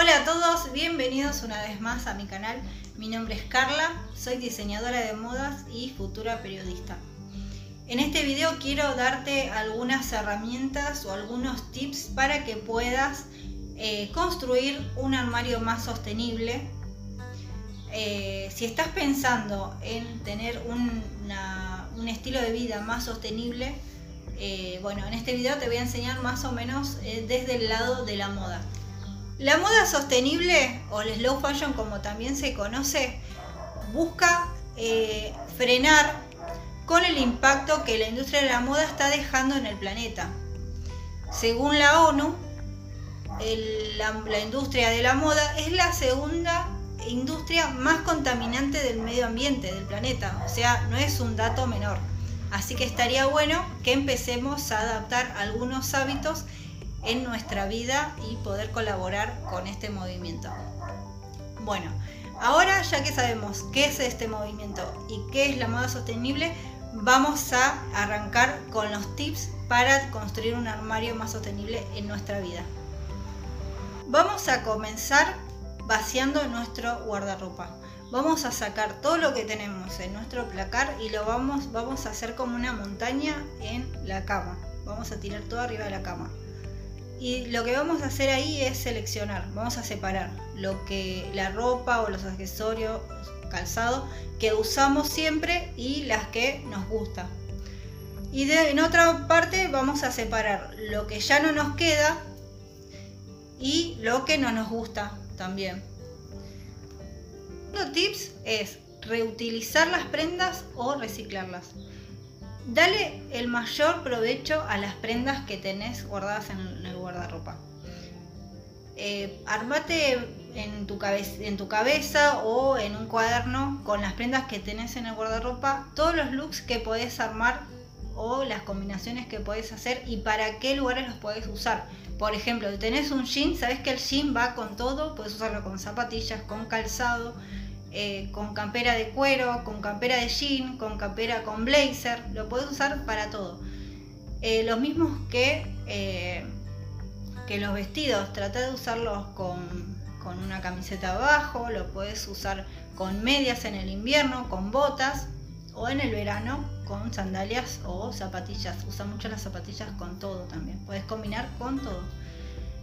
Hola a todos, bienvenidos una vez más a mi canal. Mi nombre es Carla, soy diseñadora de modas y futura periodista. En este video quiero darte algunas herramientas o algunos tips para que puedas eh, construir un armario más sostenible. Eh, si estás pensando en tener un, estilo de vida más sostenible, eh, bueno, en este video te voy a enseñar más o menos desde el lado de la moda. La moda sostenible o el slow fashion como también se conoce busca eh, frenar con el impacto que la industria de la moda está dejando en el planeta. Según la ONU, la, industria de la moda es la segunda industria más contaminante del medio ambiente del planeta, o sea, no es un dato menor. Así que estaría bueno que empecemos a adaptar algunos hábitos en nuestra vida y poder colaborar con este movimiento. Bueno, ahora ya que sabemos qué es este movimiento y qué es la moda sostenible, vamos a arrancar con los tips para construir un armario más sostenible en nuestra vida. Vamos a comenzar vaciando nuestro guardarropa. Vamos a sacar todo lo que tenemos en nuestro placar y lo vamos, vamos a hacer como una montaña en la cama. Vamos a tirar todo arriba de la cama. Y lo que vamos a hacer ahí es seleccionar, vamos a separar lo que la ropa o los accesorios, calzado que usamos siempre y las que nos gusta. Y en otra parte vamos a separar lo que ya no nos queda y lo que no nos gusta también. Otro tips es reutilizar las prendas o reciclarlas. Dale el mayor provecho a las prendas que tenés guardadas en el guardarropa. Eh, armate en tu, en tu cabeza o en un cuaderno con las prendas que tenés en el guardarropa todos los looks que podés armar o las combinaciones que podés hacer y para qué lugares los podés usar. Por ejemplo, tenés un jean, sabes que el jean va con todo, puedes usarlo con zapatillas, con calzado, eh, con campera de cuero, con campera de jean, con campera con blazer, lo puedes usar para todo. Eh, los mismos que, que los vestidos, trata de usarlos con, con una camiseta abajo, lo puedes usar con medias en el invierno, con botas o en el verano con sandalias o zapatillas. Usa mucho las zapatillas con todo también. Puedes combinar con todo.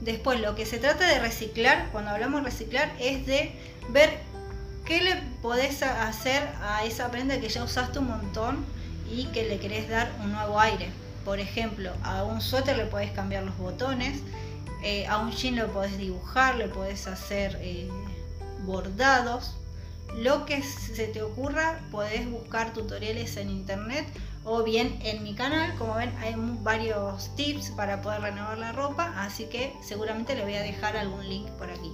Después, lo que se trata de reciclar, cuando hablamos reciclar, es de ver ¿Qué le podés hacer a esa prenda que ya usaste un montón y que le querés dar un nuevo aire? Por ejemplo, a un suéter le podés cambiar los botones, eh, a un jean lo podés dibujar, le podés hacer eh, bordados. Lo que se te ocurra, podés buscar tutoriales en internet o bien en mi canal. Como ven, hay varios tips para poder renovar la ropa, así que seguramente le voy a dejar algún link por aquí.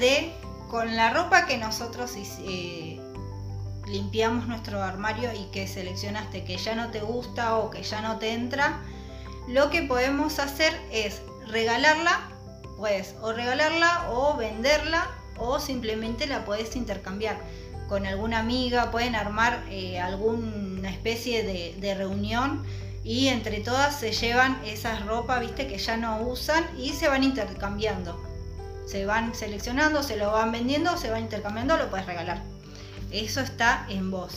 De con la ropa que nosotros eh, limpiamos nuestro armario y que seleccionaste que ya no te gusta o que ya no te entra, lo que podemos hacer es regalarla, pues o regalarla o venderla o simplemente la puedes intercambiar con alguna amiga, pueden armar eh, alguna especie de, de, reunión y entre todas se llevan esas ropas, viste, que ya no usan y se van intercambiando se van seleccionando, se lo van vendiendo, se van intercambiando, lo puedes regalar. Eso está en vos.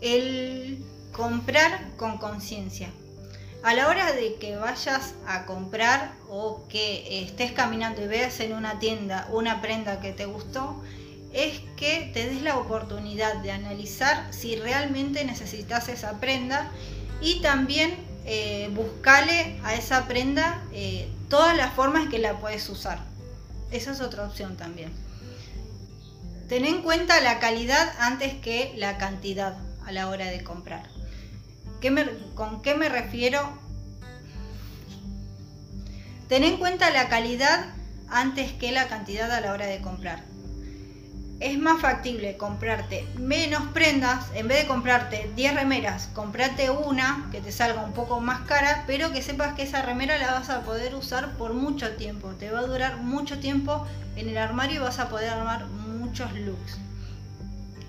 El comprar con conciencia. A la hora de que vayas a comprar o que estés caminando y veas en una tienda una prenda que te gustó, es que te des la oportunidad de analizar si realmente necesitas esa prenda y también eh, buscale a esa prenda eh, todas las formas que la puedes usar. Esa es otra opción también. Ten en cuenta la calidad antes que la cantidad a la hora de comprar. ¿Con qué me refiero? Ten en cuenta la calidad antes que la cantidad a la hora de comprar es más factible comprarte menos prendas, en vez de comprarte 10 remeras, comprate una que te salga un poco más cara, pero que sepas que esa remera la vas a poder usar por mucho tiempo, te va a durar mucho tiempo en el armario y vas a poder armar muchos looks.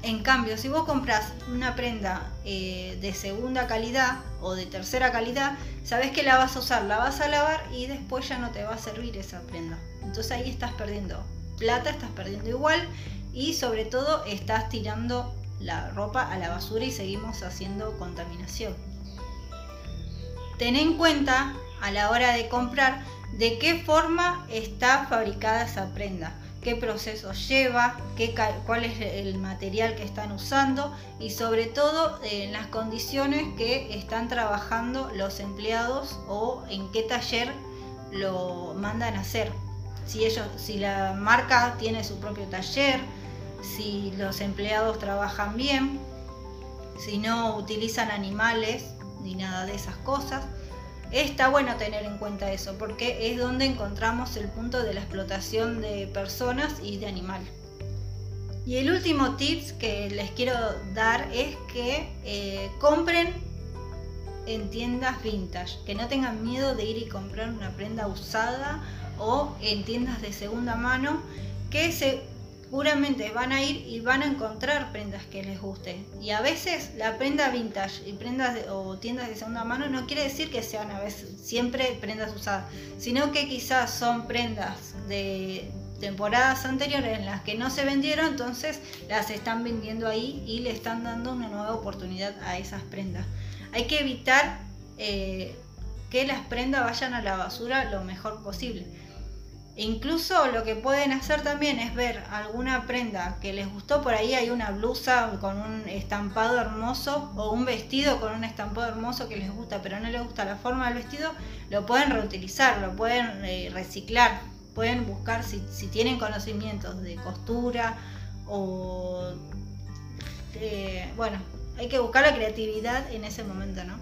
En cambio, si vos compras una prenda eh, de segunda calidad o de tercera calidad, sabes que la vas a usar, la vas a lavar y después ya no te va a servir esa prenda. Entonces ahí estás perdiendo plata, estás perdiendo igual y sobre todo estás tirando la ropa a la basura y seguimos haciendo contaminación. Ten en cuenta a la hora de comprar de qué forma está fabricada esa prenda qué proceso lleva, qué, cuál es el material que están usando y sobre todo en las condiciones que están trabajando los empleados o en qué taller lo mandan a hacer. Si, ellos, si la marca tiene su propio taller, si los empleados trabajan bien, si no utilizan animales ni nada de esas cosas. Está bueno tener en cuenta eso porque es donde encontramos el punto de la explotación de personas y de animal. Y el último tips que les quiero dar es que eh, compren en tiendas vintage, que no tengan miedo de ir y comprar una prenda usada o en tiendas de segunda mano, que se seguramente van a ir y van a encontrar prendas que les guste. Y a veces la prenda vintage y prendas o tiendas de segunda mano no quiere decir que sean a veces siempre prendas usadas, sino que quizás son prendas de temporadas anteriores en las que no se vendieron, entonces las están vendiendo ahí y le están dando una nueva oportunidad a esas prendas. Hay que evitar eh, que las prendas vayan a la basura lo mejor posible incluso lo que pueden hacer también es ver alguna prenda que les gustó, por ahí hay una blusa con un estampado hermoso o un vestido con un estampado hermoso que les gusta, pero no les gusta la forma del vestido, lo pueden reutilizar, lo pueden eh, reciclar, pueden buscar si, tienen conocimientos de costura o... bueno, hay que buscar la creatividad en ese momento, ¿no?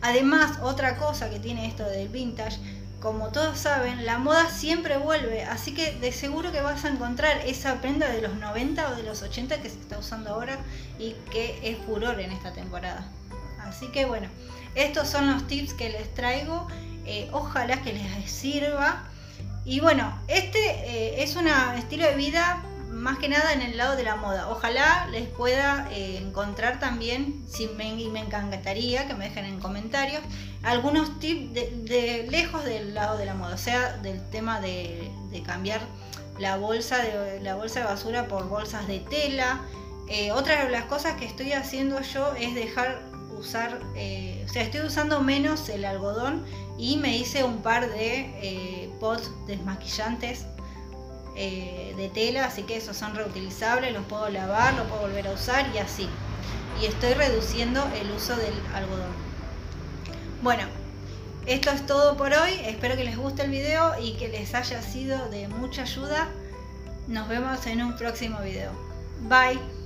Además, otra cosa que tiene esto del vintage como todos saben, la moda siempre vuelve, así que de seguro que vas a encontrar esa prenda de los 90 o de los 80 que se está usando ahora y que es furor en esta temporada. Así que bueno, estos son los tips que les traigo, eh, ojalá que les sirva. Y bueno, este eh, es un estilo de vida más que nada en el lado de la moda. Ojalá les pueda eh, encontrar también, si me, me encantaría que me dejen en comentarios, algunos tips de, lejos del lado de la moda, o sea, del tema de, cambiar la bolsa de, la bolsa de basura por bolsas de tela. Eh, otra de las cosas que estoy haciendo yo es dejar usar, eh, o sea, estoy usando menos el algodón y me hice un par de pots desmaquillantes eh, de tela, así que esos son reutilizables, los puedo lavar, los puedo volver a usar y así. Y estoy reduciendo el uso del algodón. Bueno, esto es todo por hoy, espero que les guste el video y que les haya sido de mucha ayuda. Nos vemos en un próximo video. Bye.